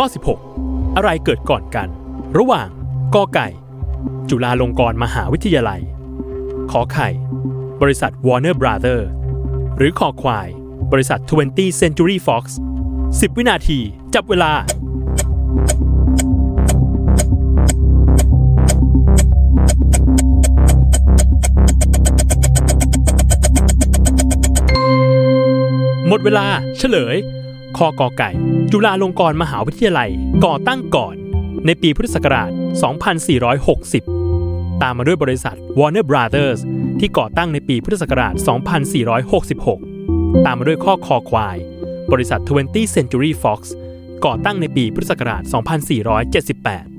ข้อ 16 อะไรเกิดก่อนกัน ระหว่างกอไก่ จุฬาลงกรณ์มหาวิทยาลัย ขอไข่ บริษัท Warner Brother หรือขอควาย บริษัท 20 Century Fox 10 วินาที จับเวลาหมดเวลาเฉลย คอกอไก่ จุฬาลงกรณ์มหาวิทยาลัย ก่อตั้งก่อน ในปีพุทธศักราช 2460 ตามมาด้วยบริษัท Warner Brothers ที่ก่อตั้งในปีพุทธศักราช 2466 ตามมาด้วยข้อคอควาย บริษัท 20th Century Fox ก่อตั้งในปีพุทธศักราช 2478